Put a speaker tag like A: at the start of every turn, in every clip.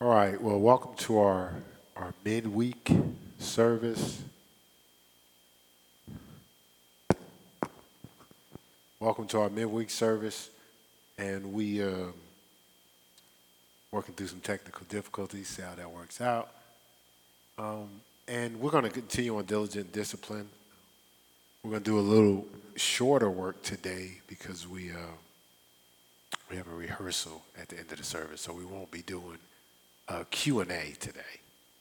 A: All right, well, welcome to our, our midweek service. Welcome to our midweek service, and we uh, working through some technical difficulties, see how that works out. Um, and we're going to continue on diligent discipline. We're going to do a little shorter work today because we uh, we have a rehearsal at the end of the service, so we won't be doing uh, Q and A today.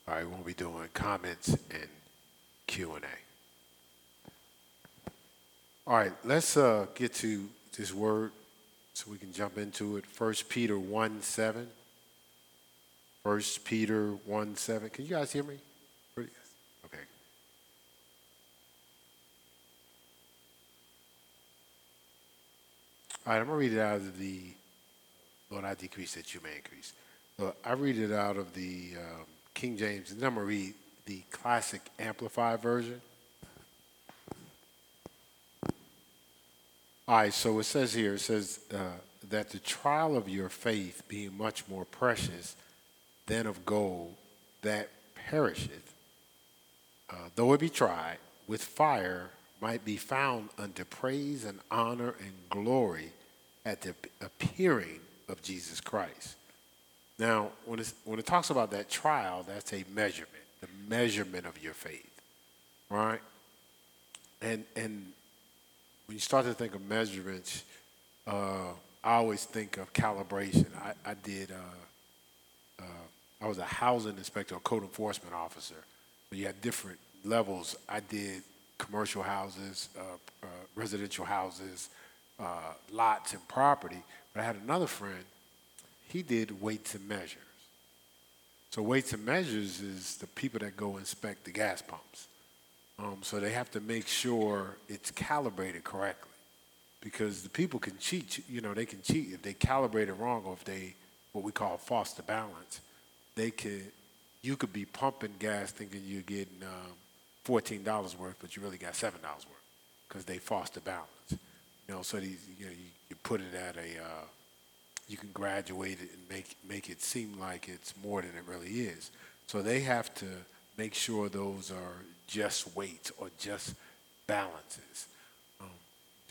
A: All right, we won't be doing comments and Q and A. All right, let's uh, get to this word so we can jump into it. First Peter one seven. First Peter one seven. Can you guys hear me? Okay. All right, I'm gonna read it out of the Lord. I decrease that you may increase. I read it out of the um, King James, and I'm gonna read the Classic Amplified version. All right, so it says here, it says uh, that the trial of your faith being much more precious than of gold that perisheth, uh, though it be tried with fire, might be found unto praise and honor and glory at the appearing of Jesus Christ. Now, when, when it talks about that trial, that's a measurement, the measurement of your faith, right? And, and when you start to think of measurements, uh, I always think of calibration. I, I did, uh, uh, I was a housing inspector, a code enforcement officer. So you had different levels. I did commercial houses, uh, uh, residential houses, uh, lots and property. But I had another friend, he did weights and measures. So weights and measures is the people that go inspect the gas pumps. Um, so they have to make sure it's calibrated correctly, because the people can cheat. You know, they can cheat if they calibrate it wrong, or if they what we call false the balance. They could, you could be pumping gas thinking you're getting um, fourteen dollars worth, but you really got seven dollars worth, because they false the balance. You know, so these, you know, you, you put it at a, uh, you can graduate it and make make it seem like it's more than it really is. So they have to make sure those are just weights or just balances. Um,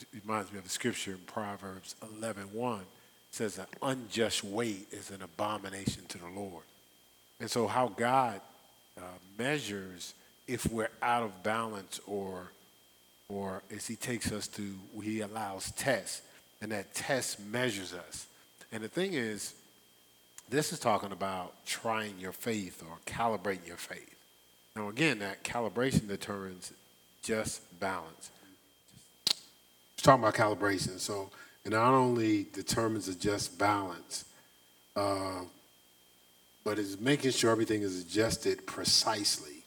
A: it reminds me of the scripture in Proverbs 11:1 It says an unjust weight is an abomination to the Lord. And so how God uh, measures if we're out of balance or or as he takes us to he allows tests and that test measures us. And the thing is this is talking about trying your faith or calibrating your faith. Now, again, that calibration determines just balance. It's talking about calibration. So it not only determines a just balance, uh, but it's making sure everything is adjusted precisely.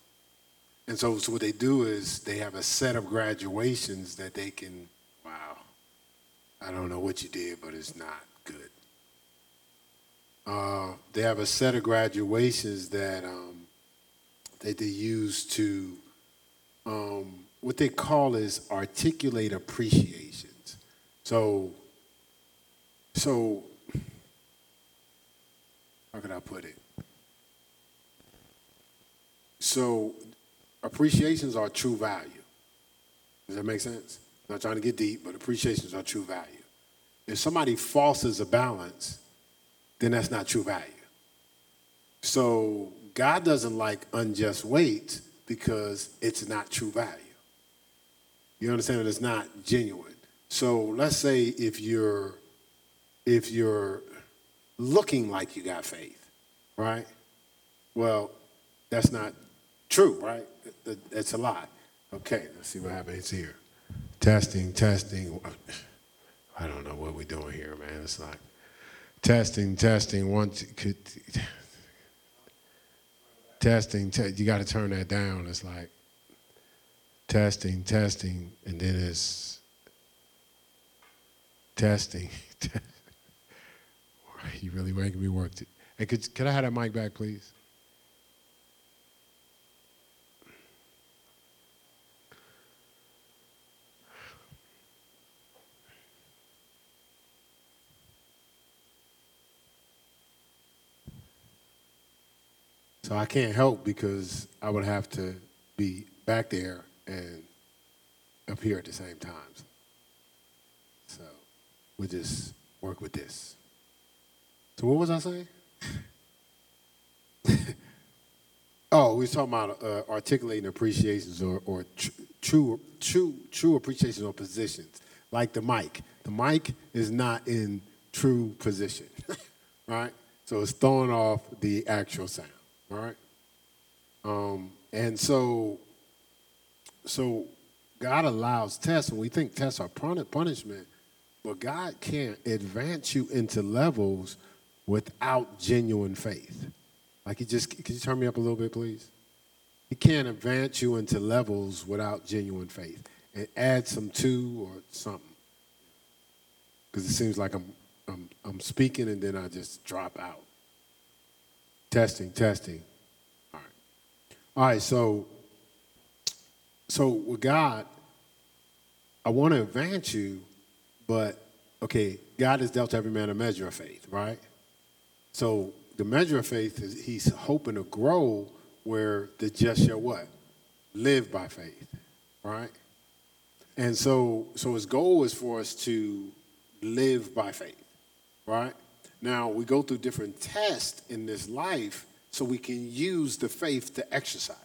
A: And so, so what they do is they have a set of graduations that they can, wow, I don't know what you did, but it's not good. Uh, they have a set of graduations that um, that they use to um, what they call is articulate appreciations. So, so how can I put it? So, appreciations are true value. Does that make sense? not trying to get deep, but appreciations are true value. If somebody falses a balance, then that's not true value. So God doesn't like unjust weight because it's not true value. You understand that it's not genuine. So let's say if you're if you're looking like you got faith, right? Well, that's not true, right? That- That's a lie. Okay, let's see what happens here. Testing, testing. I don't know what we're doing here, man. It's like testing, testing. Two, could, testing. Te- you got to turn that down. It's like testing, testing, and then it's testing. you really making me work. T- hey, could, could I have that mic back, please?
B: So I can't help because I would have to be back there and here at the same times. So we'll just work with this. So what was I saying? oh, we was talking about uh, articulating appreciations or, or tr- true, true, true appreciations or positions, like the mic. The mic is not in true position, right? So it's throwing off the actual sound, right? Um, and so, so God allows tests, and we think tests are punishment, but God can't advance you into levels without genuine faith. Like he just, can you turn me up a little bit, please? He can't advance you into levels without genuine faith and add some to or something. Because it seems like I'm, I'm, I'm speaking and then I just drop out. Testing, testing. All right. All right, so so with God, I want to advance you, but okay, God has dealt every man a measure of faith, right? So the measure of faith is he's hoping to grow where the just shall what? Live by faith, right? And so so his goal is for us to live by faith, right? Now we go through different tests in this life so we can use the faith to exercise.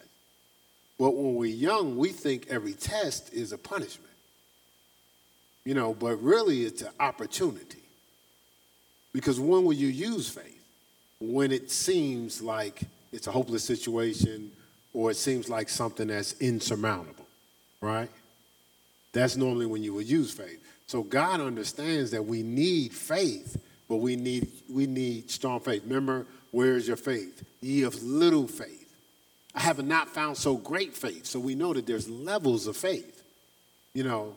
B: But when we're young, we think every test is a punishment. You know, but really it's an opportunity. Because when will you use faith? when it seems like it's a hopeless situation or it seems like something that's insurmountable, right? That's normally when you would use faith. So God understands that we need faith, but we need we need strong faith. Remember, where is your faith? Ye of little faith. I have not found so great faith. So we know that there's levels of faith. You know,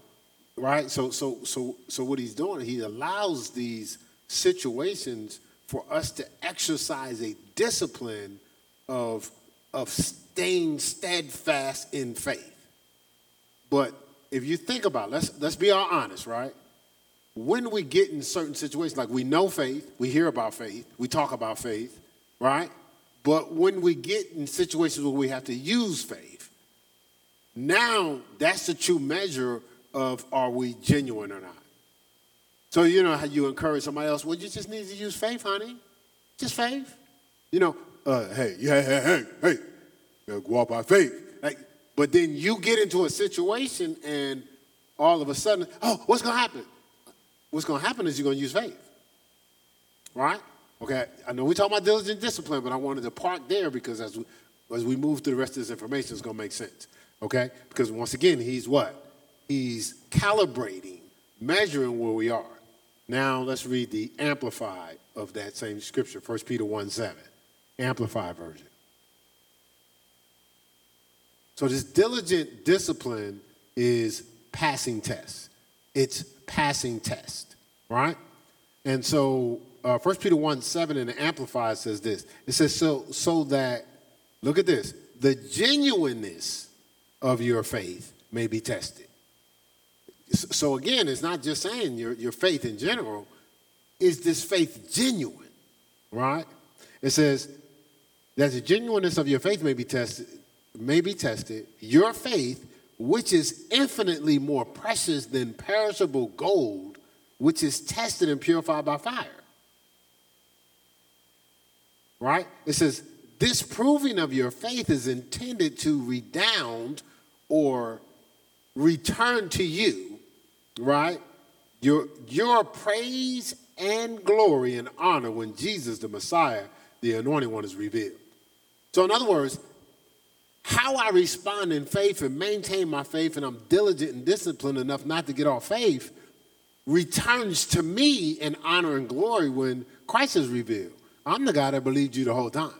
B: right? So so so so what he's doing, he allows these situations for us to exercise a discipline of, of staying steadfast in faith. But if you think about it, let's, let's be all honest, right? When we get in certain situations, like we know faith, we hear about faith, we talk about faith, right? But when we get in situations where we have to use faith, now that's the true measure of are we genuine or not. So you know how you encourage somebody else. Well, you just need to use faith, honey. Just faith. You know, uh, hey, yeah, hey, hey, hey, you walk by faith. Like, but then you get into a situation and all of a sudden, oh, what's to happen? What's going to happen is you're going to use faith. Right? Okay, I know we talk about diligent discipline, but I wanted to park there because as we, as we move through the rest of this information, it's going to make sense. Okay? Because once again, he's what? He's calibrating, measuring where we are. Now let's read the amplified of that same scripture, 1 Peter 1 7, amplified version. So this diligent discipline is passing tests. It's passing test, right? And so uh, 1 Peter 1 7 in the Amplified says this. It says, so, so that, look at this, the genuineness of your faith may be tested. So again, it's not just saying your, your faith in general. Is this faith genuine? Right? It says that the genuineness of your faith may be tested, may be tested. Your faith, which is infinitely more precious than perishable gold, which is tested and purified by fire. Right? It says, this proving of your faith is intended to redound or return to you right? Your, your praise and glory and honor when Jesus, the Messiah, the anointed one, is revealed. So, in other words, how I respond in faith and maintain my faith, and I'm diligent and disciplined enough not to get off faith, returns to me in honor and glory when Christ is revealed. I'm the guy that believed you the whole time.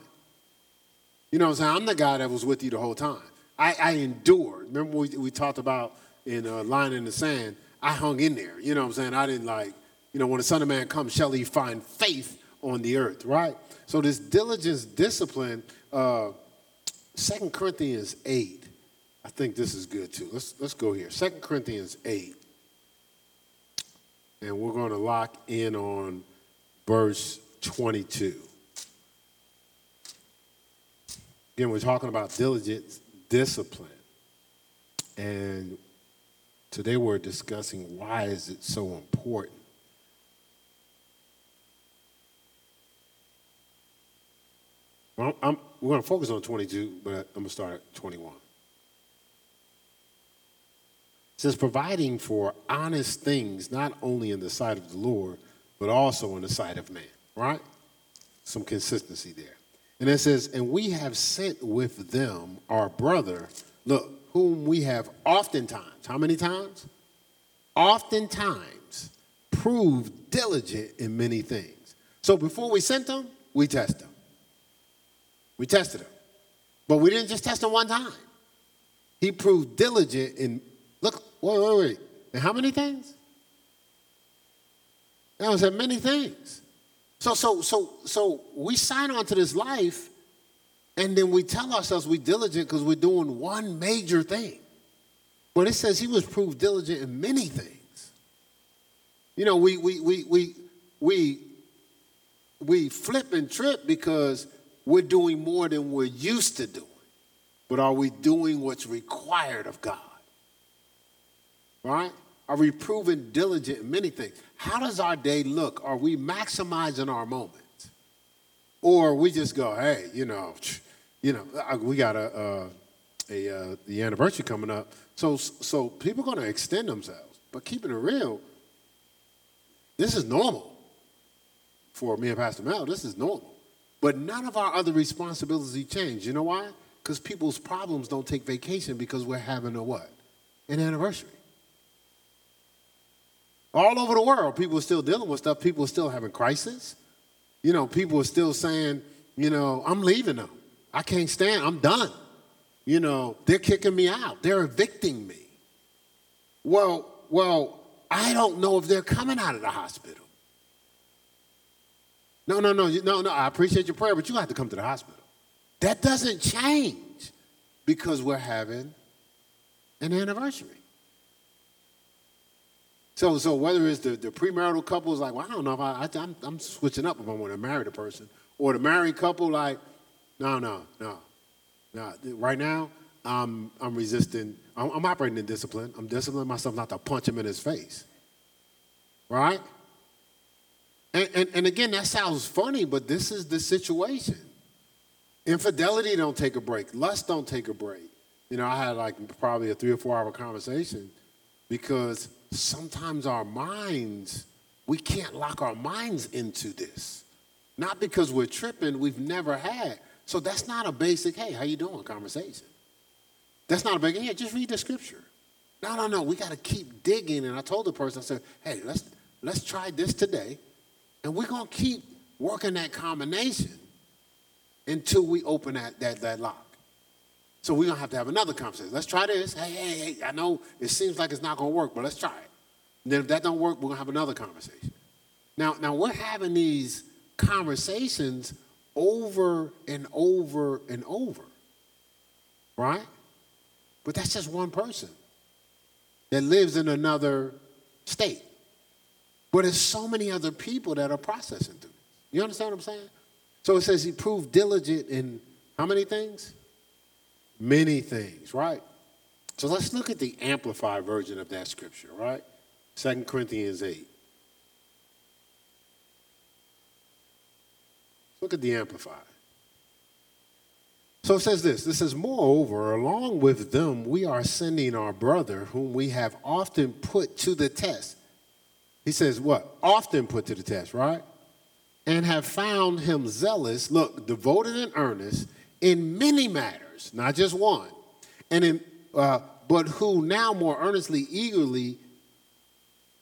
B: You know what I'm saying? I'm the guy that was with you the whole time. I, I endured. Remember we, we talked about in a line in the sand I hung in there. You know what I'm saying? I didn't like, you know, when the Son of Man comes, shall he find faith on the earth, right? So this diligence discipline, uh, 2 Corinthians 8, I think this is good too. Let's, let's go here. 2 Corinthians 8. And we're going to lock in on verse 22. Again, we're talking about diligence, discipline. And today we're discussing why is it so important. Well, I'm, we're going to focus on 22, but I'm going to start at 21. It says, providing for honest things, not only in the sight of the Lord, but also in the sight of man, right? Some consistency there. And it says, and we have sent with them our brother, look, whom we have oftentimes, how many times? Oftentimes proved diligent in many things. So before we sent them, we tested them. We tested him. But we didn't just test him one time. He proved diligent in, look, wait, wait, wait. And how many things? That was at many things. So, so, so, so we sign on to this life, and then we tell ourselves we're diligent because we're doing one major thing. But it says he was proved diligent in many things. You know, we we we we we we flip and trip because we're doing more than we're used to doing. But are we doing what's required of God? Right? Are we proving diligent in many things? How does our day look? Are we maximizing our moments? Or we just go, hey, you know, you know, we got a, a, a uh, the anniversary coming up, so so people are going to extend themselves. But keeping it real, this is normal for me and Pastor Mel. This is normal. But none of our other responsibilities change. You know why? Because people's problems don't take vacation because we're having a what? An anniversary. All over the world, people are still dealing with stuff. People are still having crisis. You know, people are still saying, you know, I'm leaving them. I can't stand. I'm done. You know, they're kicking me out. They're evicting me. Well, well, I don't know if they're coming out of the hospital. No, no, no, no, no. I appreciate your prayer, but you have to come to the hospital. That doesn't change because we're having an anniversary. So, so whether it's the, the premarital couple is like, well, I don't know if I, I am I'm switching up if I want to marry the person, or the married couple like, no, no, no, no. Right now, I'm I'm resisting. I'm, I'm operating in discipline. I'm disciplining myself not to punch him in his face. Right? And, and, and again, that sounds funny, but this is the situation. Infidelity don't take a break. Lust don't take a break. You know, I had like probably a three or four hour conversation because sometimes our minds, we can't lock our minds into this. Not because we're tripping, we've never had. So that's not a basic, hey, how you doing conversation. That's not a big, yeah, just read the scripture. No, no, no, we got to keep digging. And I told the person, I said, hey, let's, let's try this today. And we're going to keep working that combination until we open that, that, that lock. So we're going to have to have another conversation. Let's try this. Hey, hey, hey, I know it seems like it's not going to work, but let's try it. And then if that don't work, we're going to have another conversation. Now, now we're having these conversations over and over and over, right? But that's just one person that lives in another state. But there's so many other people that are processing through. You understand what I'm saying? So it says he proved diligent in how many things? Many things, right? So let's look at the amplified version of that scripture, right? 2 Corinthians 8. Look at the amplified. So it says this. This says, Moreover, along with them, we are sending our brother, whom we have often put to the test he says, what? Often put to the test, right? And have found him zealous, look, devoted and earnest in many matters, not just one. And in, uh, but who now more earnestly, eagerly,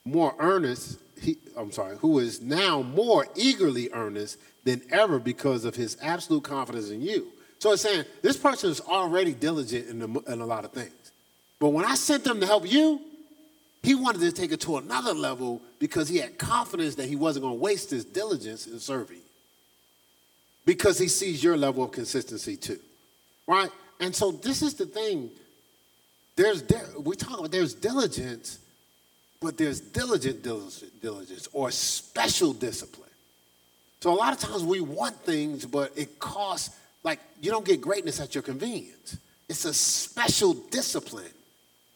B: more earnest, he, I'm sorry, who is now more eagerly earnest than ever because of his absolute confidence in you. So it's saying this person is already diligent in, the, in a lot of things. But when I sent them to help you, he wanted to take it to another level because he had confidence that he wasn't going to waste his diligence in serving. Because he sees your level of consistency too. Right? And so this is the thing. There's we talk about there's diligence, but there's diligent diligence or special discipline. So a lot of times we want things, but it costs Like, you don't get greatness at your convenience. It's a special discipline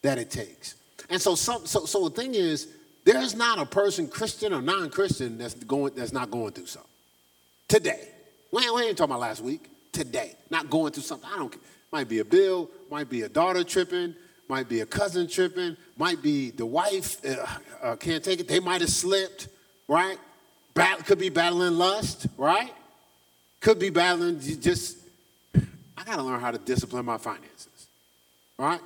B: that it takes. And so, some, so, so the thing is, there's not a person, Christian or non-Christian, that's going that's not going through something. Today. We ain't, we ain't talking about last week. Today. Not going through something. I don't care. Might be a bill, might be a daughter tripping, might be a cousin tripping, might be the wife uh, uh, can't take it. They might have slipped, right? Bat- could be battling lust, right? Could be battling just, I got to learn how to discipline my finances, right?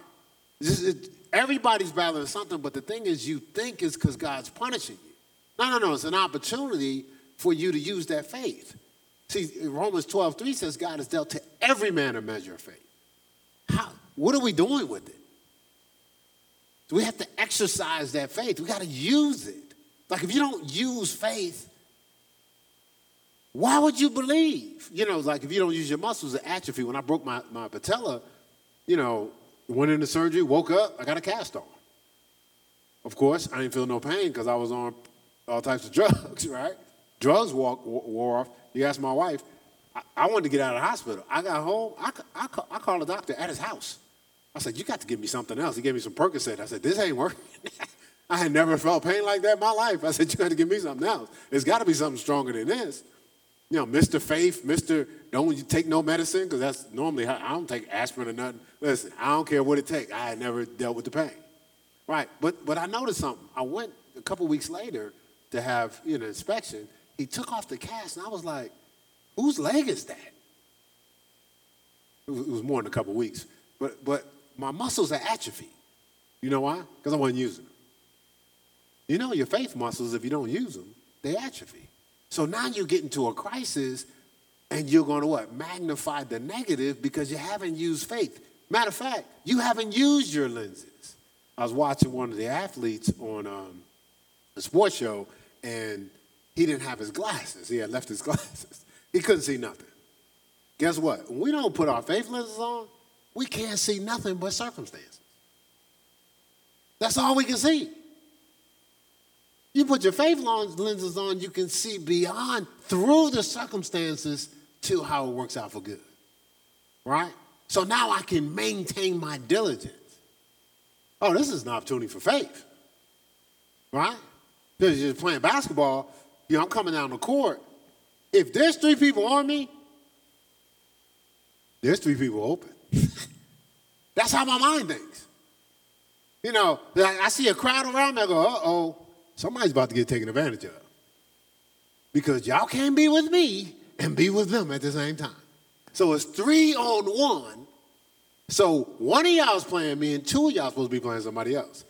B: It, everybody's battling something, but the thing is, you think it's because God's punishing you. No, no, no. It's an opportunity for you to use that faith. See, Romans 12, 3 says God has dealt to every man a measure of faith. How, what are we doing with it? Do we have to exercise that faith? We got to use it. Like if you don't use faith, why would you believe? You know, like if you don't use your muscles, it atrophy. When I broke my, my patella, you know, went into surgery, woke up, I got a cast on. Of course, I didn't feel no pain because I was on all types of drugs, right? Drugs walk, wore off. You ask my wife, I, I, wanted to get out of the hospital. I got home, I, I, I called the doctor at his house. I said, You got to give me something else. He gave me some Percocet. I said, This ain't working. I had never felt pain like that in my life. I said, You got to give me something else. It's got to be something stronger than this you know, Mr. Faith, Mr. Don't you take no medicine because that's normally how, I don't take aspirin or nothing. Listen, I don't care what it takes. I never dealt with the pain, right? But but I noticed something. I went a couple weeks later to have you know inspection. He took off the cast, and I was like, "Whose leg is that?" It was, it was more than a couple weeks, but but my muscles are atrophied. You know why? Because I wasn't using them. You know your faith muscles, if you don't use them, they atrophy. So now you get into a crisis and you're going to what? Magnify the negative because you haven't used faith. Matter of fact, you haven't used your lenses. I was watching one of the athletes on um, a sports show and he didn't have his glasses. He had left his glasses. He couldn't see nothing. Guess what? When we don't put our faith lenses on, we can't see nothing but circumstances. That's all we can see. You put your faith lenses on, you can see beyond, through the circumstances, to how it works out for good. Right? So now I can maintain my diligence. Oh, this is an opportunity for faith. Right? Because you're playing basketball, you know, I'm coming down the court. If there's three people on me, there's three people open. That's how my mind thinks. You know, I see a crowd around me, I go, uh oh, somebody's about to get taken advantage of. Because y'all can't be with me and be with them at the same time. So it's three on one. So one of y'all is playing me and two of y'all supposed to be playing somebody else.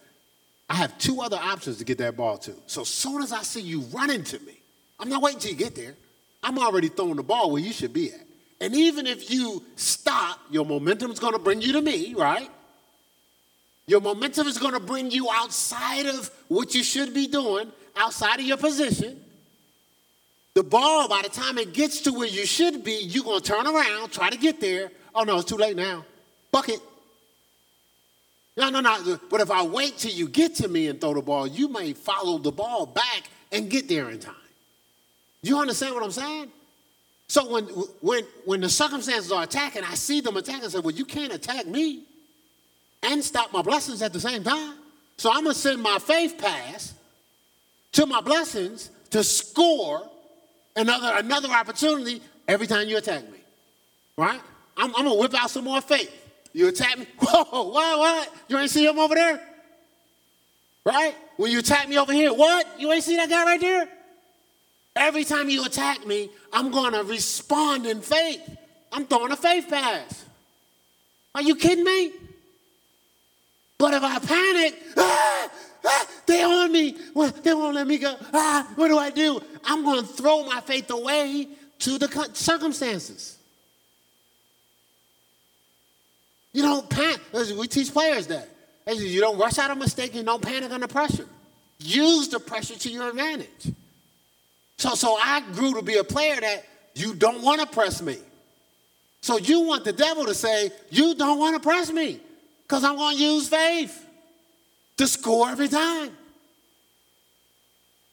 B: I have two other options to get that ball to. So as soon as I see you running to me, I'm not waiting till you get there. I'm already throwing the ball where you should be at. And even if you stop, your momentum is going to bring you to me, right? Your momentum is going to bring you outside of what you should be doing, outside of your position. The ball, by the time it gets to where you should be, you're going to turn around, try to get there. Oh, no, it's too late now. Bucket. No, no, no. But if I wait till you get to me and throw the ball, you may follow the ball back and get there in time. You understand what I'm saying? So when, when, when the circumstances are attacking, I see them attacking and say, well, you can't attack me and stop my blessings at the same time. So I'm going to send my faith pass to my blessings to score another, another opportunity every time you attack me. Right? I'm, I'm going to whip out some more faith. You attack me. Whoa, what, what? You ain't see him over there? Right? When you attack me over here, what? You ain't see that guy right there? Every time you attack me, I'm going to respond in faith. I'm throwing a faith pass. Are you kidding me? But if I panic, ah, ah, they on me. Well, they won't let me go. Ah, what do I do? I'm going to throw my faith away to the circumstances. You don't panic. We teach players that. You don't rush out of mistake You don't panic under pressure. Use the pressure to your advantage. So, so I grew to be a player that you don't want to press me. So you want the devil to say, you don't want to press me. Because I'm going to use faith to score every time.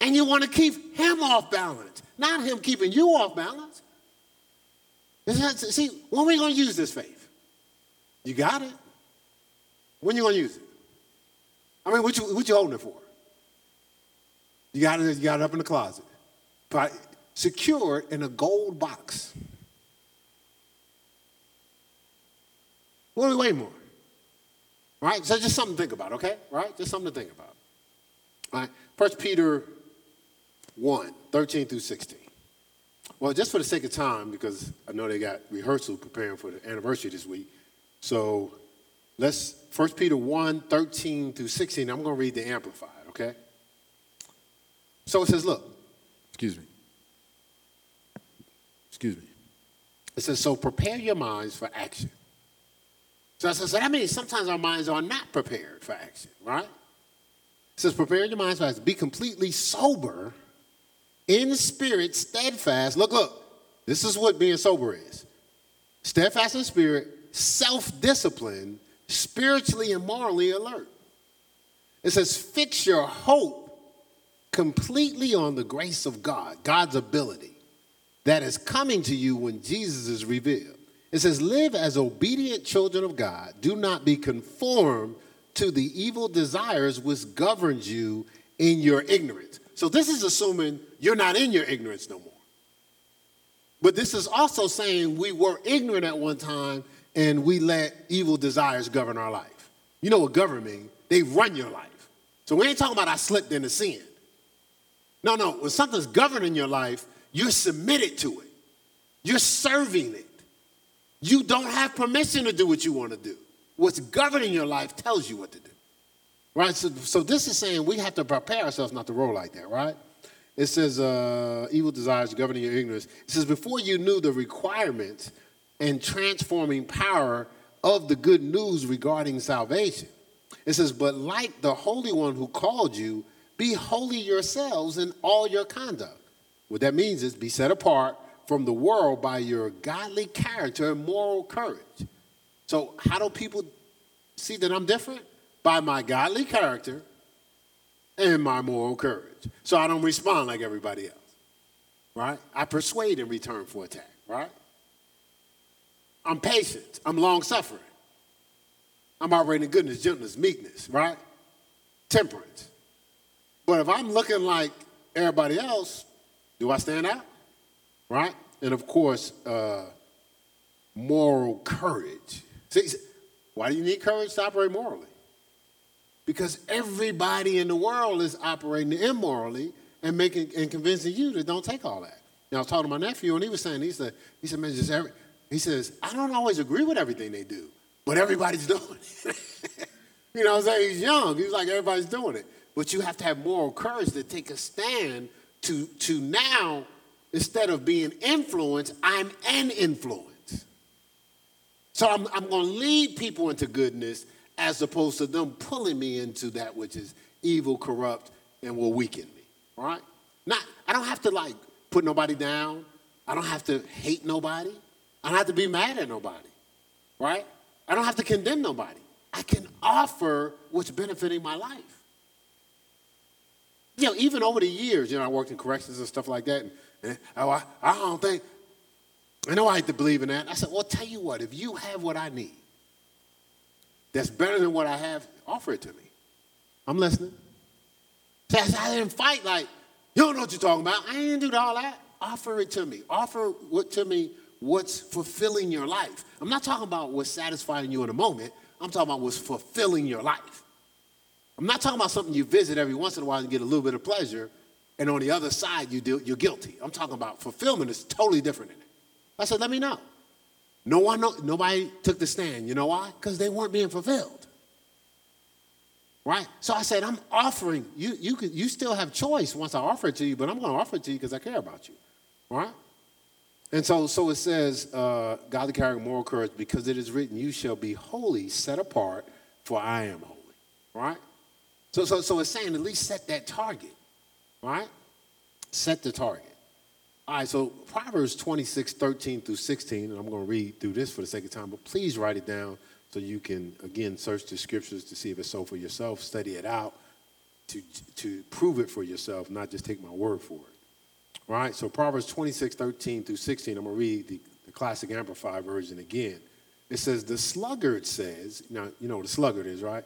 B: And you want to keep him off balance, not him keeping you off balance. See, when are we going to use this faith? You got it. When you going to use it? I mean, what you, what you holding it for? You got it, you got it up in the closet. Secured in a gold box. What are we waiting for? Right? So just something to think about, okay? Right? Just something to think about. All right. First Peter 1, 13 through 16. Well, just for the sake of time, because I know they got rehearsal preparing for the anniversary this week. So let's First Peter 1, 13 through 16. I'm going to read the Amplified, okay? So it says, look,
A: Excuse me. Excuse me.
B: It says, so prepare your minds for action. So, so, so that means sometimes our minds are not prepared for action, right? It says, prepare your minds for action. Be completely sober, in spirit, steadfast. Look, look, this is what being sober is steadfast in spirit, self discipline, spiritually and morally alert. It says, fix your hope completely on the grace of God, God's ability that is coming to you when Jesus is revealed. It says, Live as obedient children of God. Do not be conformed to the evil desires which governs you in your ignorance. So, this is assuming you're not in your ignorance no more. But this is also saying we were ignorant at one time and we let evil desires govern our life. You know what govern mean? They run your life. So, we ain't talking about I slipped into sin. No, no. When something's governing your life, you're submitted to it. You're serving it. You don't have permission to do what you want to do. What's governing your life tells you what to do. Right? So, so this is saying we have to prepare ourselves not to roll like that, right? It says, uh, evil desires governing your ignorance. It says, before you knew the requirements and transforming power of the good news regarding salvation. It says, but like the Holy One who called you, be holy yourselves in all your conduct. What that means is be set apart from the world by your godly character and moral courage. So, how do people see that I'm different? By my godly character and my moral courage. So I don't respond like everybody else, right? I persuade in return for attack, right? I'm patient. I'm long suffering. I'm operating goodness, gentleness, meekness, right? Temperance. But if I'm looking like everybody else, do I stand out? Right? And of course, uh, moral courage. See, why do you need courage to operate morally? Because everybody in the world is operating immorally and making and convincing you that don't take all that. Now I was talking to my nephew and he was saying, he said, he said, man, just every, he says, I don't always agree with everything they do, but everybody's doing it. you know what I'm saying? He's young. He's like, everybody's doing it. But you have to have moral courage to take a stand to, to now, instead of being influenced, I'm an influence. So I'm, I'm going to lead people into goodness as opposed to them pulling me into that which is evil, corrupt, and will weaken me. Right? Not, I don't have to like put nobody down. I don't have to hate nobody. I don't have to be mad at nobody. Right? I don't have to condemn nobody. I can offer what's benefiting my life. You know, even over the years, you know, I worked in corrections and stuff like that. And, oh, I, I don't think, I know I hate to believe in that. I said, well, tell you what, if you have what I need, that's better than what I have, offer it to me. I'm listening. So I, said, I didn't fight like, you don't know what you're talking about. I didn't do all that. Offer it to me. Offer what to me what's fulfilling your life. I'm not talking about what's satisfying you in a moment. I'm talking about what's fulfilling your life. I'm not talking about something you visit every once in a while and get a little bit of pleasure, and on the other side you do, you're guilty. I'm talking about fulfillment is totally different in it. I said, let me know. No one, no, nobody took the stand. You know why? Because they weren't being fulfilled. Right? So I said, I'm offering you. You could, you still have choice once I offer it to you, but I'm going to offer it to you because I care about you. Right? And so, so it says, uh, godly character, moral courage, because it is written, "You shall be holy, set apart, for I am holy." Right? So, so, so it's saying at least set that target. Right? Set the target. All right, so Proverbs 26, 13 through 16, and I'm going to read through this for the sake of time, but please write it down so you can, again, search the scriptures to see if it's so for yourself, study it out to, to prove it for yourself, not just take my word for it. All right, so Proverbs 26, 13 through 16, I'm going to read the the classic amplified version again. It says, The sluggard says, now, you know what a sluggard is, right?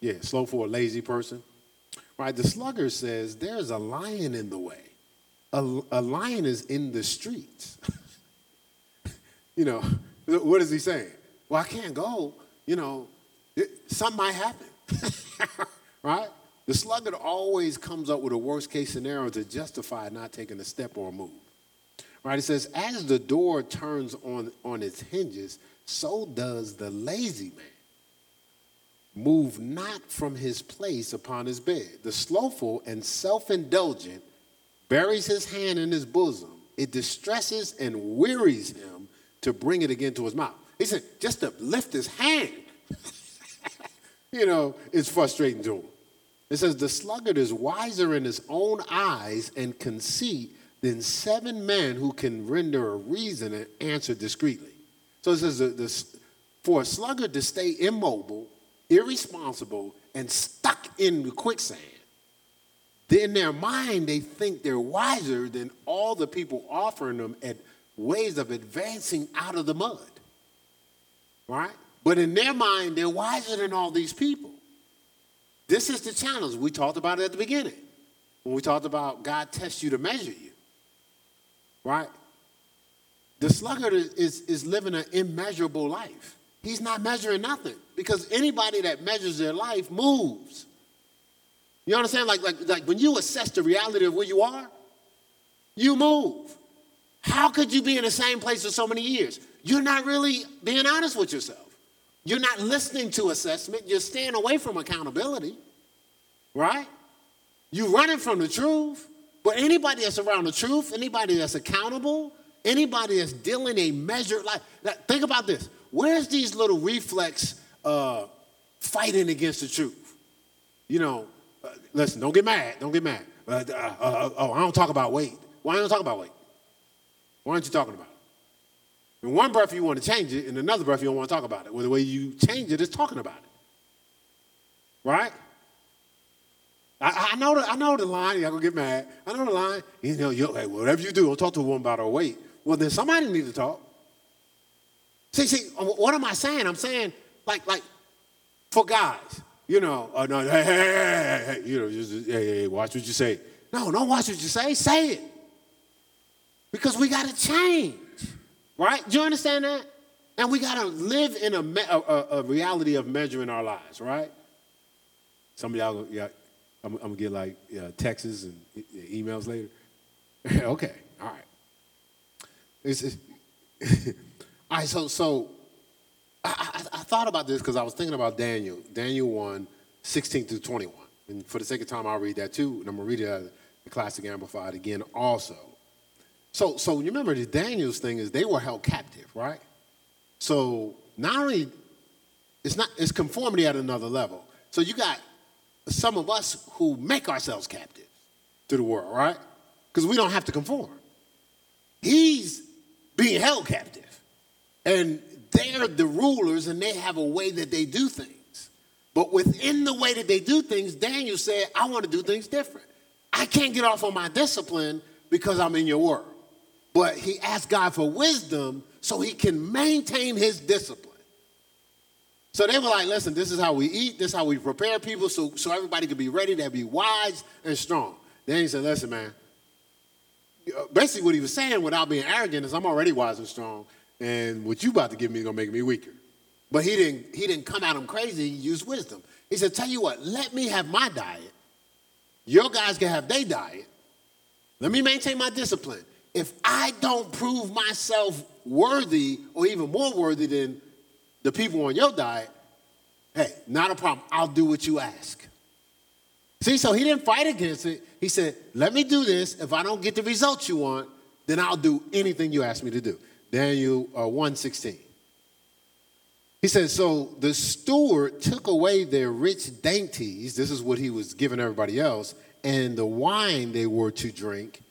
B: Yeah, slow for a lazy person. Right? The sluggard says, There's a lion in the way. A, a lion is in the streets. you know, what is he saying? Well, I can't go. You know, it, something might happen. right? The sluggard always comes up with a worst case scenario to justify not taking a step or a move. Right? It says, as the door turns on, on its hinges, so does the lazy man move not from his place upon his bed. The slothful and self indulgent buries his hand in his bosom. It distresses and wearies him to bring it again to his mouth. He said, just to lift his hand, you know, is frustrating to him. It says, the sluggard is wiser in his own eyes and conceit than seven men who can render a reason and answer discreetly. So it says, the, for a sluggard to stay immobile, irresponsible, and stuck in the quicksand, in their mind, they think they're wiser than all the people offering them at ways of advancing out of the mud. Right? But in their mind, they're wiser than all these people. This is the challenge. We talked about it at the beginning when we talked about God tests you to measure you. Right? The sluggard is, is, is living an immeasurable life. He's not measuring nothing because anybody that measures their life moves. You understand? Like, like, like when you assess the reality of where you are, you move. How could you be in the same place for so many years? You're not really being honest with yourself. You're not listening to assessment. You're staying away from accountability, right? You're running from the truth. But anybody that's around the truth, anybody that's accountable, anybody that's dealing a measured life, think about this. Where's these little reflex uh, fighting against the truth? You know, uh, listen, don't get mad. Don't get mad. Uh, uh, uh, oh, I don't talk about weight. Why don't talk about weight? Why aren't you talking about it? In one breath, you want to change it. In another breath, you don't want to talk about it. Well, the way you change it is talking about it. Right? I, I, know the, I know the line. Y'all gonna get mad. I know the line. You know, you, hey, whatever you do, don't talk to a woman about her weight. Well, then somebody need to talk. See, see, what am I saying? I'm saying, like, like, for guys, you know, uh, no, hey, hey, hey, hey, you know, just, hey, hey, watch what you say. No, don't watch what you say. Say it. Because we got to change, right? Do you understand that? And we got to live in a, a, a, reality of measuring our lives, right? Some of y'all, yeah, I'm, I'm gonna get like uh, texts and emails later. okay, all right. It's, it's all right, so so I, I, I thought about this because I was thinking about Daniel, Daniel 1, 16 through 21. And for the sake of time, I'll read that too, and I'm gonna read it out of the Classic Amplified again also. So so you remember the Daniel's thing is they were held captive, right? So not only it's not it's conformity at another level. So you got some of us who make ourselves captive to the world, right? Because we don't have to conform. He's being held captive. And they're the rulers and they have a way that they do things. But within the way that they do things, Daniel said, I want to do things different. I can't get off on my discipline because I'm in your word. But he asked God for wisdom so he can maintain his discipline. So they were like, listen, this is how we eat, this is how we prepare people so, so everybody can be ready to be wise and strong. He said, listen, man. Basically, what he was saying without being arrogant is I'm already wise and strong, and what you about to give me is gonna make me weaker. But he didn't, he didn't come at him crazy, he used wisdom. He said, Tell you what, let me have my diet. Your guys can have their diet. Let me maintain my discipline. If I don't prove myself worthy or even more worthy than the people on your diet, hey, not a problem. I'll do what you ask. See, so he didn't fight against it. He said, let me do this. If I don't get the results you want, then I'll do anything you ask me to do. Daniel uh, 116. He says, So the steward took away their rich dainties, this is what he was giving everybody else, and the wine they were to drink,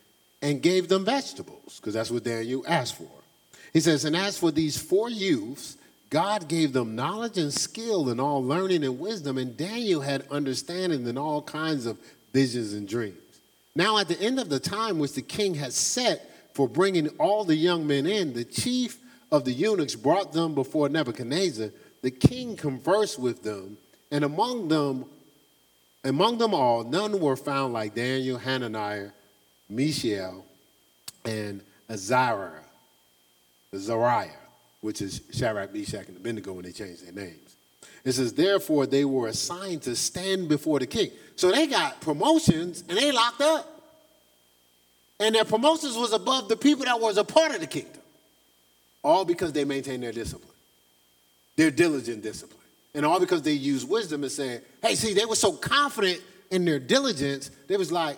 B: and gave them vegetables, because that's what Daniel asked for. He says, And as for these four youths, God gave them knowledge and skill and all learning and wisdom, and Daniel had understanding in all kinds of visions and dreams. Now, at the end of the time which the king had set for bringing all the young men in, the chief of the eunuchs brought them before Nebuchadnezzar. The king conversed with them, and among them, among them all, none were found like Daniel, Hananiah, Mishael, and Azariah, Azariah, which is Shadrach, Meshach, and Abednego when they changed their names. It says, therefore, they were assigned to stand before the king. So they got promotions and they locked up. And their promotions was above the people that was a part of the kingdom. All because they maintained their discipline, their diligent discipline. And all because they used wisdom and said, hey, see, they were so confident in their diligence, they was like,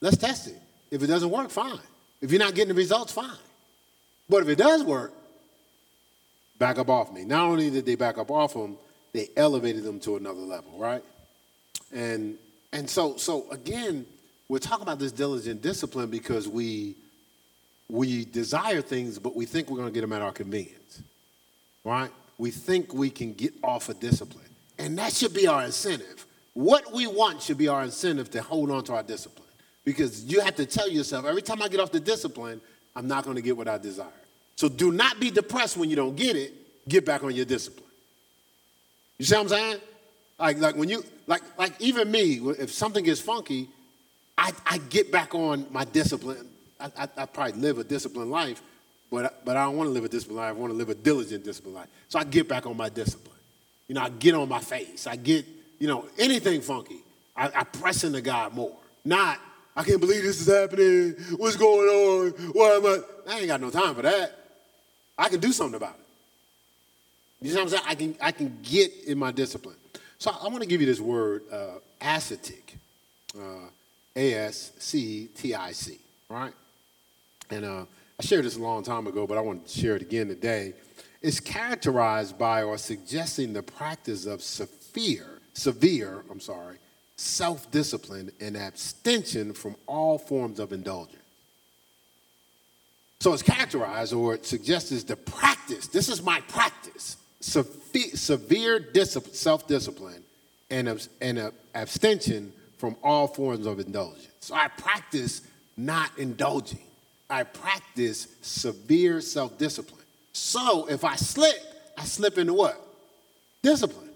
B: let's test it. If it doesn't work, fine. If you're not getting the results, fine. But if it does work, back up off me. Not only did they back up off them, they elevated them to another level, right? And and so so again, we're talking about this diligent discipline because we we desire things, but we think we're going to get them at our convenience, right? We think we can get off of discipline, and that should be our incentive. What we want should be our incentive to hold on to our discipline, because you have to tell yourself every time I get off the discipline, I'm not going to get what I desire. So do not be depressed when you don't get it. Get back on your discipline. You see what I'm saying? Like, like when you, like, like even me, if something gets funky, I, I get back on my discipline. I, I, I probably live a disciplined life, but, but I don't want to live a disciplined life. I want to live a diligent, disciplined life. So I get back on my discipline. You know, I get on my face. I get, you know, anything funky. I, I press into God more. Not, I can't believe this is happening. What's going on? Why am I? I ain't got no time for that. I can do something about it. You know what I'm saying? I can, I can get in my discipline. So I want to give you this word, uh, ascetic, uh, A-S-C-T-I-C, right? And uh, I shared this a long time ago, but I want to share it again today. It's characterized by or suggesting the practice of severe, severe, I'm sorry, self-discipline and abstention from all forms of indulgence. So it's characterized or it suggests the practice. This is my practice severe self discipline and, and abstention from all forms of indulgence. So I practice not indulging, I practice severe self discipline. So if I slip, I slip into what? Discipline.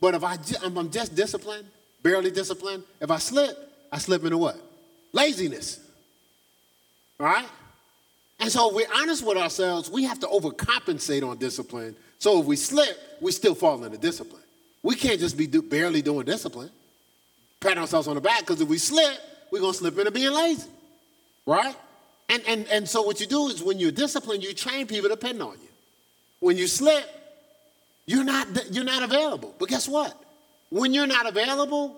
B: But if I, I'm just disciplined, barely disciplined, if I slip, I slip into what? Laziness. All right? And so if we're honest with ourselves, we have to overcompensate on discipline. So if we slip, we still fall into discipline. We can't just be do, barely doing discipline, pat ourselves on the back, because if we slip, we're going to slip into being lazy, right? And, and, and so what you do is when you're disciplined, you train people to depend on you. When you slip, you're not, you're not available. But guess what? When you're not available,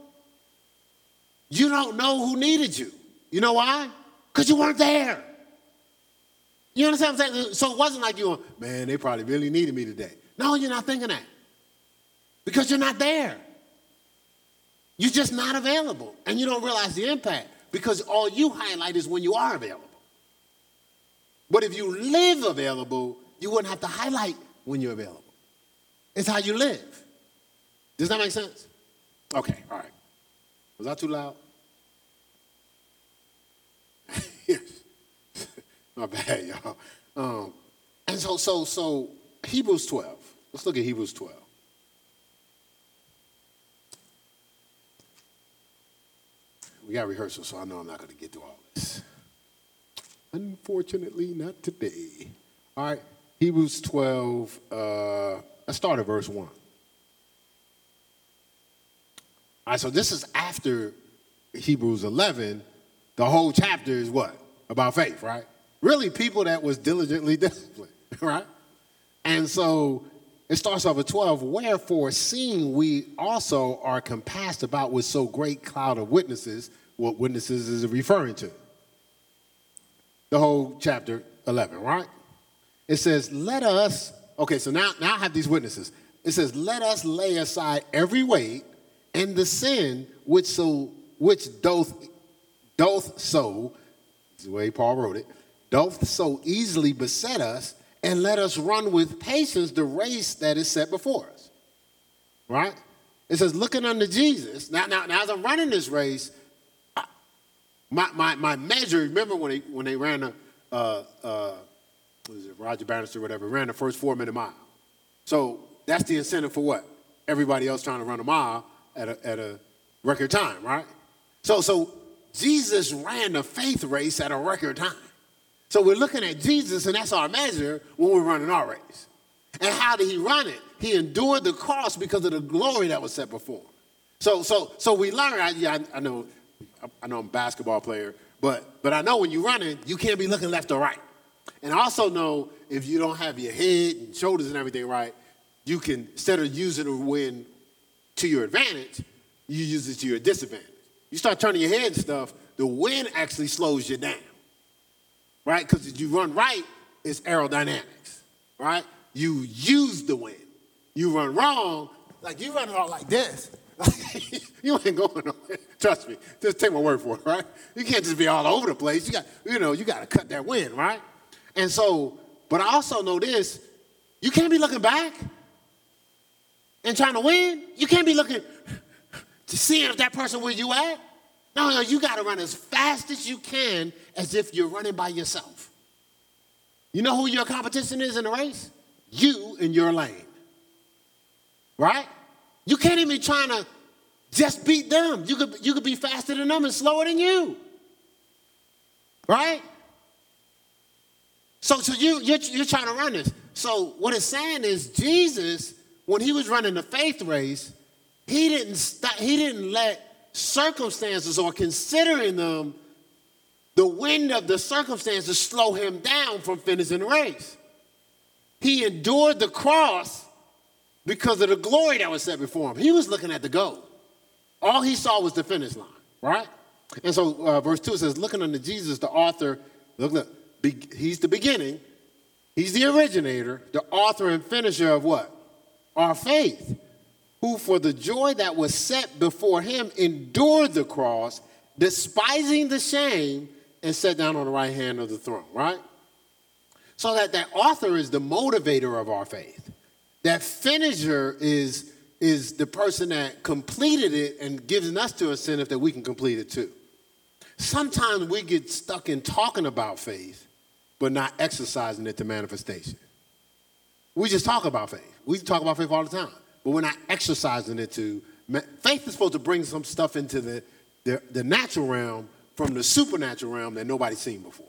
B: you don't know who needed you. You know why? Because you weren't there. You understand what I'm saying? So it wasn't like you were, man, they probably really needed me today. No, you're not thinking that. Because you're not there. You're just not available. And you don't realize the impact because all you highlight is when you are available. But if you live available, you wouldn't have to highlight when you're available. It's how you live. Does that make sense? Okay, all right. Was that too loud? My bad, y'all. Um, and so, so, so Hebrews 12. Let's look at Hebrews 12. We got rehearsal, so I know I'm not going to get through all this. Unfortunately, not today. All right, Hebrews 12. Uh, let's start at verse 1. All right, so this is after Hebrews 11. The whole chapter is what? About faith, right? really people that was diligently disciplined, right? And so it starts off at 12. Wherefore, seeing we also are compassed about with so great cloud of witnesses, what witnesses is referring to? The whole chapter 11, right? It says, let us, okay, so now, now I have these witnesses. It says, let us lay aside every weight and the sin which so which doth doth so, is the way Paul wrote it, doth so easily beset us, and let us run with patience the race that is set before us. Right? It says, looking unto Jesus. Now, now, now as I'm running this race, My, my, my measure, remember when they, when they ran the, uh, uh, what is it, Roger Bannister or whatever, ran the first four minute mile. So that's the incentive for what? Everybody else trying to run a mile at a, at a record time, right? So, so Jesus ran the faith race at a record time. So we're looking at Jesus, and that's our measure when we're running our race. And how did he run it? He endured the cross because of the glory that was set before. So, so, so we learn. I, yeah, I, I know, I know I'm a basketball player, but but I know when you're running, you can't be looking left or right. And I also know if you don't have your head and shoulders and everything right, you can instead of using the wind to your advantage, you use it to your disadvantage. You start turning your head and stuff, the wind actually slows you down, right? Because if you run right, it's aerodynamics, right? You use the wind. You run wrong, like you run it all like this. you ain't going nowhere. Trust me. Just take my word for it, right? You can't just be all over the place. You got, you know, you got to cut that wind, right? And so, but I also know this: you can't be looking back and trying to win. You can't be looking to see if that person where you at. No, no, you got to run as fast as you can, as if you're running by yourself. You know who your competition is in the race? You in your lane. Right? You can't even be trying to just beat them. You could, you could be faster than them and slower than you. Right? So, so you, you're, you're trying to run this. So what it's saying is Jesus, when he was running the faith race, he didn't, stop, he didn't let circumstances or considering them, the wind of the circumstances slow him down from finishing the race. He endured the cross because of the glory that was set before him. He was looking at the goal. All he saw was the finish line, right? And so uh, verse 2 says, looking unto Jesus, the author, look, look, he's the beginning, he's the originator, the author and finisher of what? Our faith, who for the joy that was set before him endured the cross, despising the shame, and sat down on the right hand of the throne, right? So that that author is the motivator of our faith. That finisher is, is the person that completed it and gives us to incentive that we can complete it too. Sometimes we get stuck in talking about faith but not exercising it to manifestation. We just talk about faith. We talk about faith all the time, but we're not exercising it to. Faith is supposed to bring some stuff into the, the, the natural realm from the supernatural realm that nobody's seen before.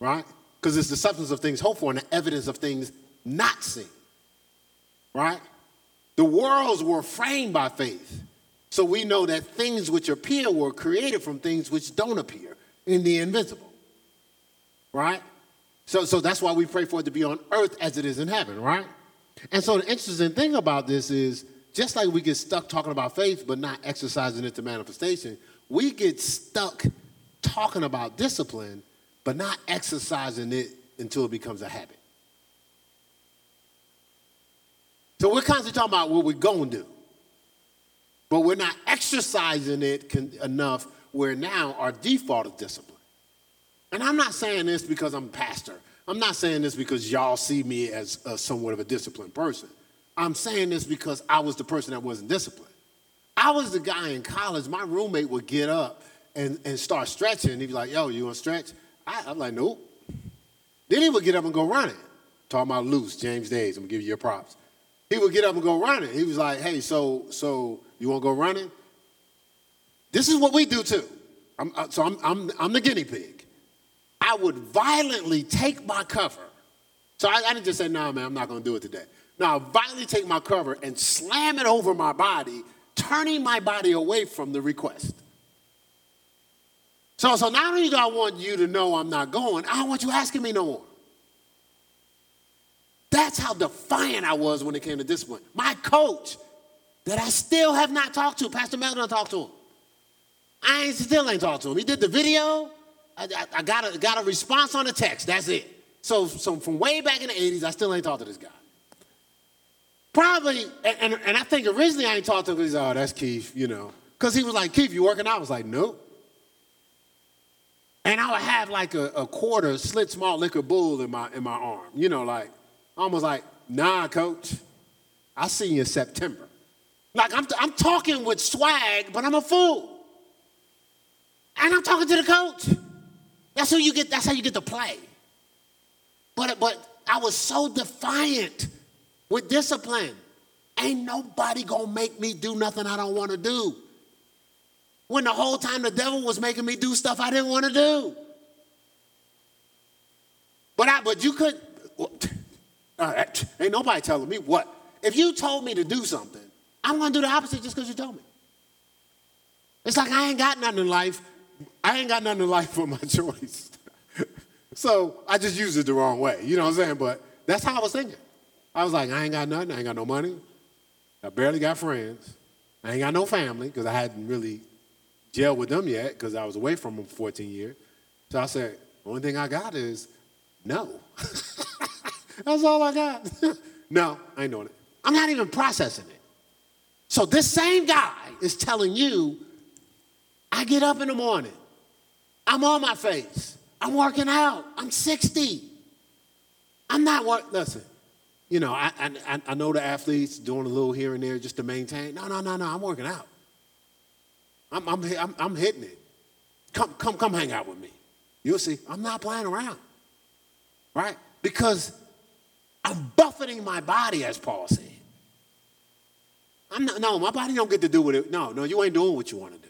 B: Right? Because it's the substance of things hoped for and the evidence of things not seen. Right? The worlds were framed by faith. So we know that things which appear were created from things which don't appear in the invisible right? So, so that's why we pray for it to be on earth as it is in heaven, right? And so the interesting thing about this is just like we get stuck talking about faith but not exercising it to manifestation, we get stuck talking about discipline but not exercising it until it becomes a habit. So we're constantly talking about what we're going to do, but we're not exercising it enough where now our default is discipline. And I'm not saying this because I'm a pastor. I'm not saying this because y'all see me as a, somewhat of a disciplined person. I'm saying this because I was the person that wasn't disciplined. I was the guy in college, my roommate would get up and, and start stretching. He'd be like, yo, you want to stretch? I, I'm like, nope. Then he would get up and go running. Talking about loose, James Days, I'm gonna give you your props. He would get up and go running. He was like, hey, so so you wanna go running? This is what we do too. I'm, uh, so I'm, I'm, I'm the guinea pig. I would violently take my cover. So I, I didn't just say, no, nah, man, I'm not going to do it today. No, I violently take my cover and slam it over my body, turning my body away from the request. So, so not only do I want you to know I'm not going, I don't want you asking me no more. That's how defiant I was when it came to discipline. My coach, that I still have not talked to, Pastor Melvin, I talked to him. I ain't, still ain't talked to him. He did the video. I, I, got, a, got a response on the text. That's it. So, so from way back in the 80s, I still ain't talked to this guy. Probably, and, and, and I think originally I ain't talked to him because, oh, that's Keith, you know. Because he was like, Keith, you working out? I was like, nope. And I would have like a, a quarter slit small liquor bull in my, in my arm, you know, like, almost like, nah, coach, I'll see you in September. Like, I'm, I'm talking with swag, but I'm a fool.
C: And I'm talking to the coach. That's who you get, that's how you get to play. But but I was so defiant with discipline. Ain't nobody gonna make me do nothing I don't want to do. When the whole time the devil was making me do stuff I didn't want to do. But I but you could ain't nobody telling me what. If you told me to do something, I'm gonna do the opposite just because you told me. It's like I ain't got nothing in life. I ain't got nothing in life for my choice. so I just used it the wrong way. You know what I'm saying? But that's how I was thinking. I was like, I ain't got nothing. I ain't got no money. I barely got friends. I ain't got no family because I hadn't really jailed with them yet because I was away from them for 14 years. So I said, the only thing I got is no. That's all I got. no, I ain't doing it. I'm not even processing it. So this same guy is telling you, I get up in the morning, I'm on my face, I'm working out, I'm 60. I'm not working. Listen, you know, I, I, I know the athletes doing a little here and there just to maintain. No, no, no, no. I'm working out. I'm, I'm, I'm, I'm hitting it. Come, come, come hang out with me. You'll see. I'm not playing around. Right? Because I'm buffeting my body, as Paul said. I'm not, no, my body don't get to do what it. No, no, you ain't doing what you want to do.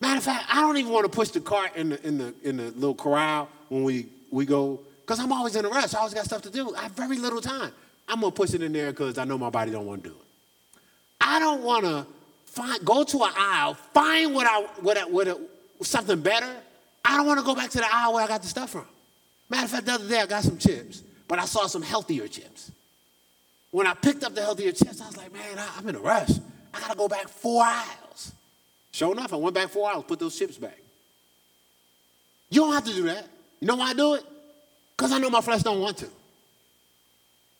C: Matter of fact, I don't even want to push the cart in the in the in the little corral when we we go because I'm always in a rush. I always got stuff to do. I have very little time. I'm gonna push it in there because I know my body don't want to do it. I don't want to find go to an aisle, find what I what I, what I, something better. I don't want to go back to the aisle where I got the stuff from. Matter of fact, the other day I got some chips, but I saw some healthier chips. When I picked up the healthier chips, I was like, man, I, I'm in a rush. I gotta go back four aisles. Sure enough, I went back four aisles, put those chips back. You don't have to do that. You know why I do it? Because I know my flesh don't want to.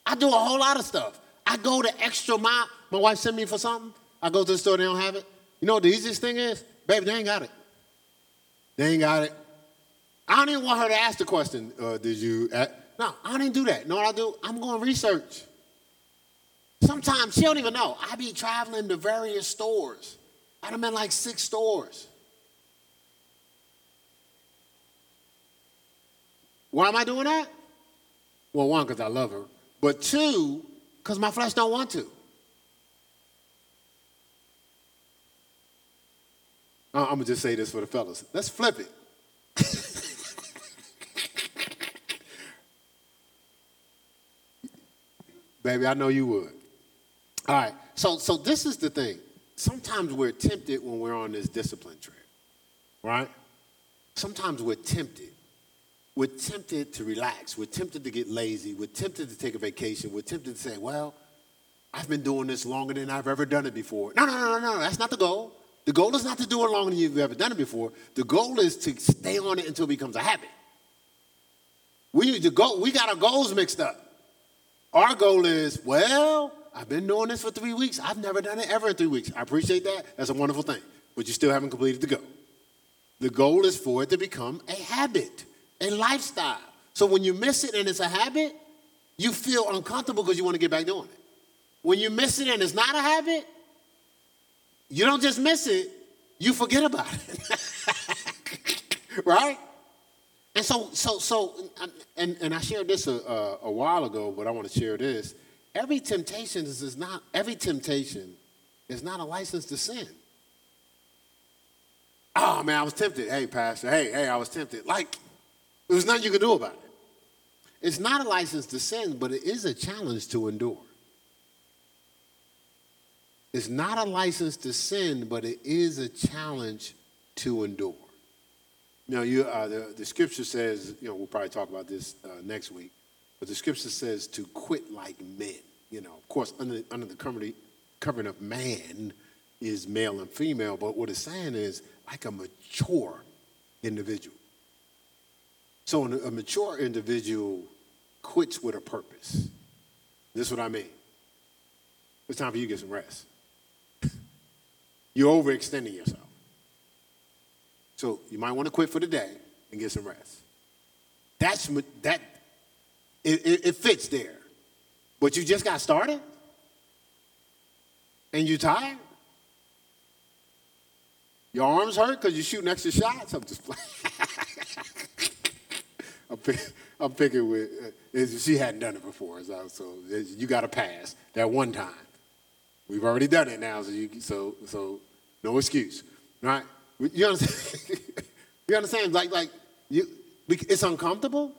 C: I do a whole lot of stuff. I go the extra mile. My wife sent me for something. I go to the store, they don't have it. You know what the easiest thing is? Baby, they ain't got it. They ain't got it. I don't even want her to ask the question, uh, did you? No, I didn't do that. You know what I do? I'm going to research. Sometimes she don't even know. I be traveling to various stores. I done been like six stores. Why am I doing that? Well, one, because I love her. But two, because my flesh don't want to. I'm gonna just say this for the fellas. Let's flip it. Baby, I know you would. All right. So so this is the thing. Sometimes we're tempted when we're on this discipline trip. Right? Sometimes we're tempted. We're tempted to relax. We're tempted to get lazy. We're tempted to take a vacation. We're tempted to say, well, I've been doing this longer than I've ever done it before. No, no, no, no, no. That's not the goal. The goal is not to do it longer than you've ever done it before. The goal is to stay on it until it becomes a habit. We need to go, we got our goals mixed up. Our goal is, well, I've been doing this for three weeks. I've never done it ever in three weeks. I appreciate that. That's a wonderful thing. But you still haven't completed the goal. The goal is for it to become a habit, a lifestyle. So when you miss it and it's a habit, you feel uncomfortable because you want to get back doing it. When you miss it and it's not a habit, you don't just miss it, you forget about it. right? And so, so, so, um, and, and I shared this a, a, a while ago, but I want to share this. Every temptation is, is not, every temptation is not a license to sin. Oh man, I was tempted. Hey, Pastor, hey, hey, I was tempted. Like, there was nothing you could do about it. It's not a license to sin, but it is a challenge to endure. It's not a license to sin, but it is a challenge to endure. Know, you, uh, the, the scripture says, you know, we'll probably talk about this uh, next week, but the scripture says to quit like men. You know, of course, under, under the covering, covering of man is male and female, but what it's saying is like a mature individual. So a mature individual quits with a purpose. This is what I mean. It's time for you to get some rest. You're overextending yourself. So you might want to quit for the day and get some rest. That's that. It, it, it fits there, but you just got started, and you tired. Your arms hurt because you're shooting extra shots? I'm just playing. I'm, pick, I'm picking with, uh, she hadn't done it before, so, so you got to pass that one time. We've already done it now, so, you, so, so no excuse, right? You understand? you understand? Like, like you, it's uncomfortable.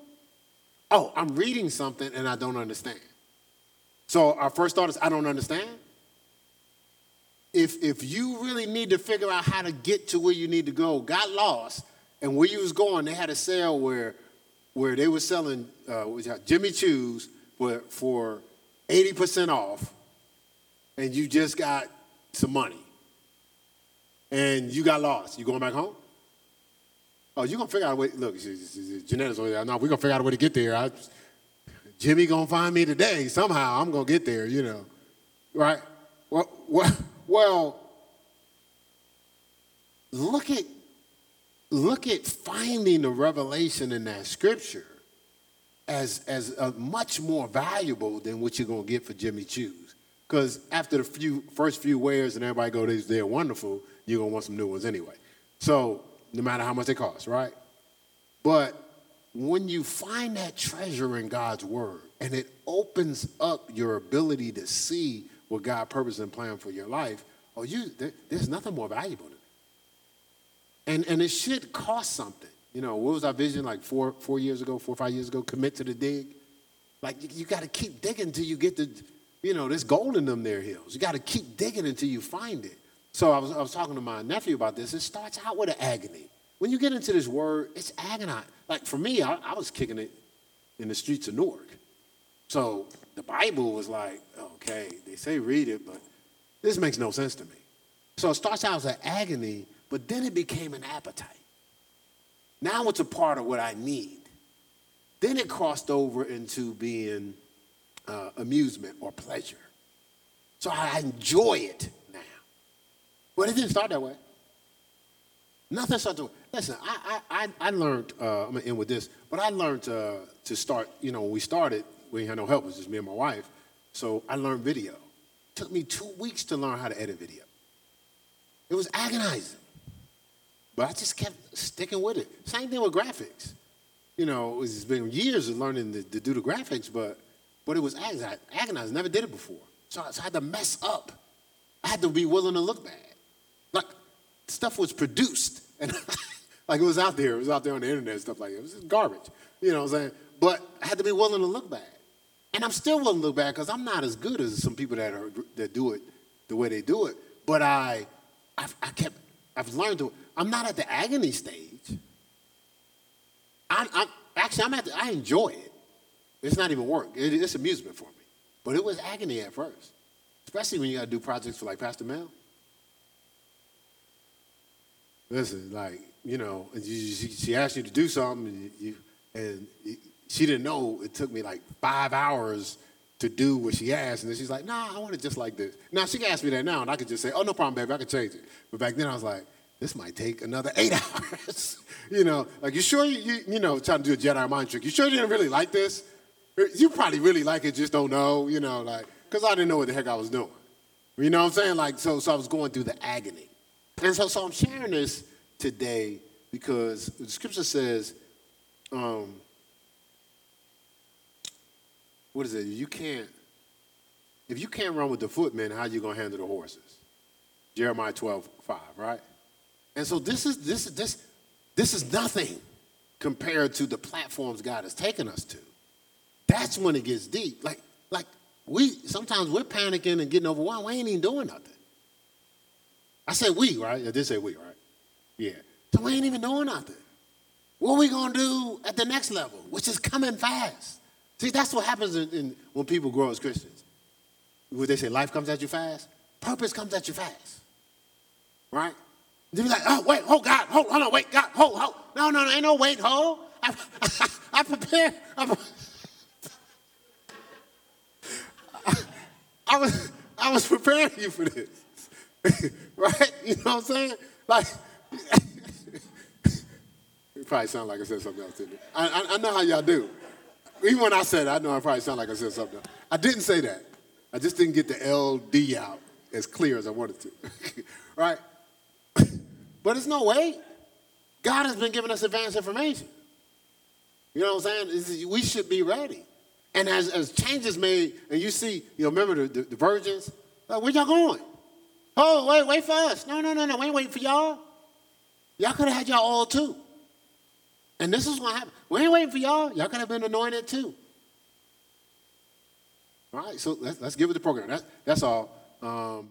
C: Oh, I'm reading something and I don't understand. So our first thought is, I don't understand. If, if you really need to figure out how to get to where you need to go, got lost, and where you was going, they had a sale where, where they were selling uh, Jimmy Choo's for, for 80% off, and you just got some money. And you got lost. You going back home? Oh, you're going to figure out a way. Look, Jeanette's over there. No, we're going to figure out a way to get there. I, Jimmy going to find me today. Somehow I'm going to get there, you know. Right? Well, well, well, look at look at finding the revelation in that scripture as as uh, much more valuable than what you're to get for Jimmy Choo's. Because after the few first few wears and everybody go, they're wonderful, you're gonna want some new ones anyway. So no matter how much they cost, right? But when you find that treasure in God's word and it opens up your ability to see what God purpose and plan for your life, oh, you there, there's nothing more valuable than it. And and it should cost something. You know, what was our vision like four four years ago, four or five years ago? Commit to the dig. Like you, you got to keep digging until you get the, you know, there's gold in them there hills. You got to keep digging until you find it. So I was, I was talking to my nephew about this. It starts out with an agony. When you get into this word, it's agonizing. Like for me, I, I was kicking it in the streets of Newark. So the Bible was like, okay, they say read it, but this makes no sense to me. So it starts out as an agony, but then it became an appetite. Now it's a part of what I need. Then it crossed over into being uh, amusement or pleasure. So I enjoy it. But it didn't start that way. Nothing started to, listen, I, I, I learned, uh, I'm going to end with this, but I learned uh, to start, you know, when we started, we had no help, it was just me and my wife. So I learned video. It took me two weeks to learn how to edit video. It was agonizing. But I just kept sticking with it. Same thing with graphics. You know, it's been years of learning to, to do the graphics, but but it was agonizing. agonizing. Never did it before. So, so I had to mess up. I had to be willing to look bad. Stuff was produced and like it was out there. It was out there on the internet and stuff like that. It was garbage. You know what I'm saying? But I had to be willing to look bad. And I'm still willing to look bad because I'm not as good as some people that are that do it the way they do it. But I, I've, I kept, I've learned to. I'm not at the agony stage. I'm, I'm actually, I'm at. The, I enjoy it. It's not even work. It, it's amusement for me. But it was agony at first, especially when you got to do projects for like Pastor Mel. Listen, like you know, she, she asked you to do something, and, you, and she didn't know it took me like five hours to do what she asked, and then she's like, "Nah, I want it just like this." Now she can ask me that now, and I could just say, "Oh, no problem, baby, I can change it." But back then, I was like, "This might take another eight hours." you know, like you sure you, you you know trying to do a Jedi mind trick? You sure you didn't really like this? Uh, you probably really like it, just don't know. You know, like because I didn't know what the heck I was doing. You know what I'm saying? Like so, so I was going through the agony, and so so I'm sharing this today because the scripture says. Um, what is it? You can't, if you can't run with the footmen, how are you going to handle the horses? Jeremiah 12, 5, right? And so this is, this, this, this is nothing compared to the platforms God has taken us to. That's when it gets deep. Like, like we, sometimes we're panicking and getting overwhelmed. We ain't even doing nothing. I said we, right? I did say we, right? Yeah. So we ain't even doing nothing. What are we to do at the next level, which is coming fast? See, that's what happens in, in, when people grow as Christians. Would they say life comes at you fast? Purpose comes at you fast. Right? They be like, oh, wait, oh, God, hold, hold on, wait, God, hold, hold. No, no, no, ain't no wait, hold. I, I, I prepare. I, I, was, I was preparing you for this. right? You know what I'm saying? Like, it probably sound like I said something else, didn't it? I, I, I know how y'all do. Even when I said it, I know I probably sound like I said something. I didn't say that. I just didn't get the LD out as clear as I wanted to. right? But it's no way. God has been giving us advanced information. You know what I'm saying? We should be ready. And as, as changes made, and you see, you know, remember the, the, the virgins? Like, where y'all going? Oh, wait, wait for us. No, no, no, no. We ain't waiting for y'all. Y'all could have had y'all all too. And this is what happened. We ain't waiting for y'all. Y'all could have been anointed too. All right, so let's, let's give it the program. That, that's all. Um,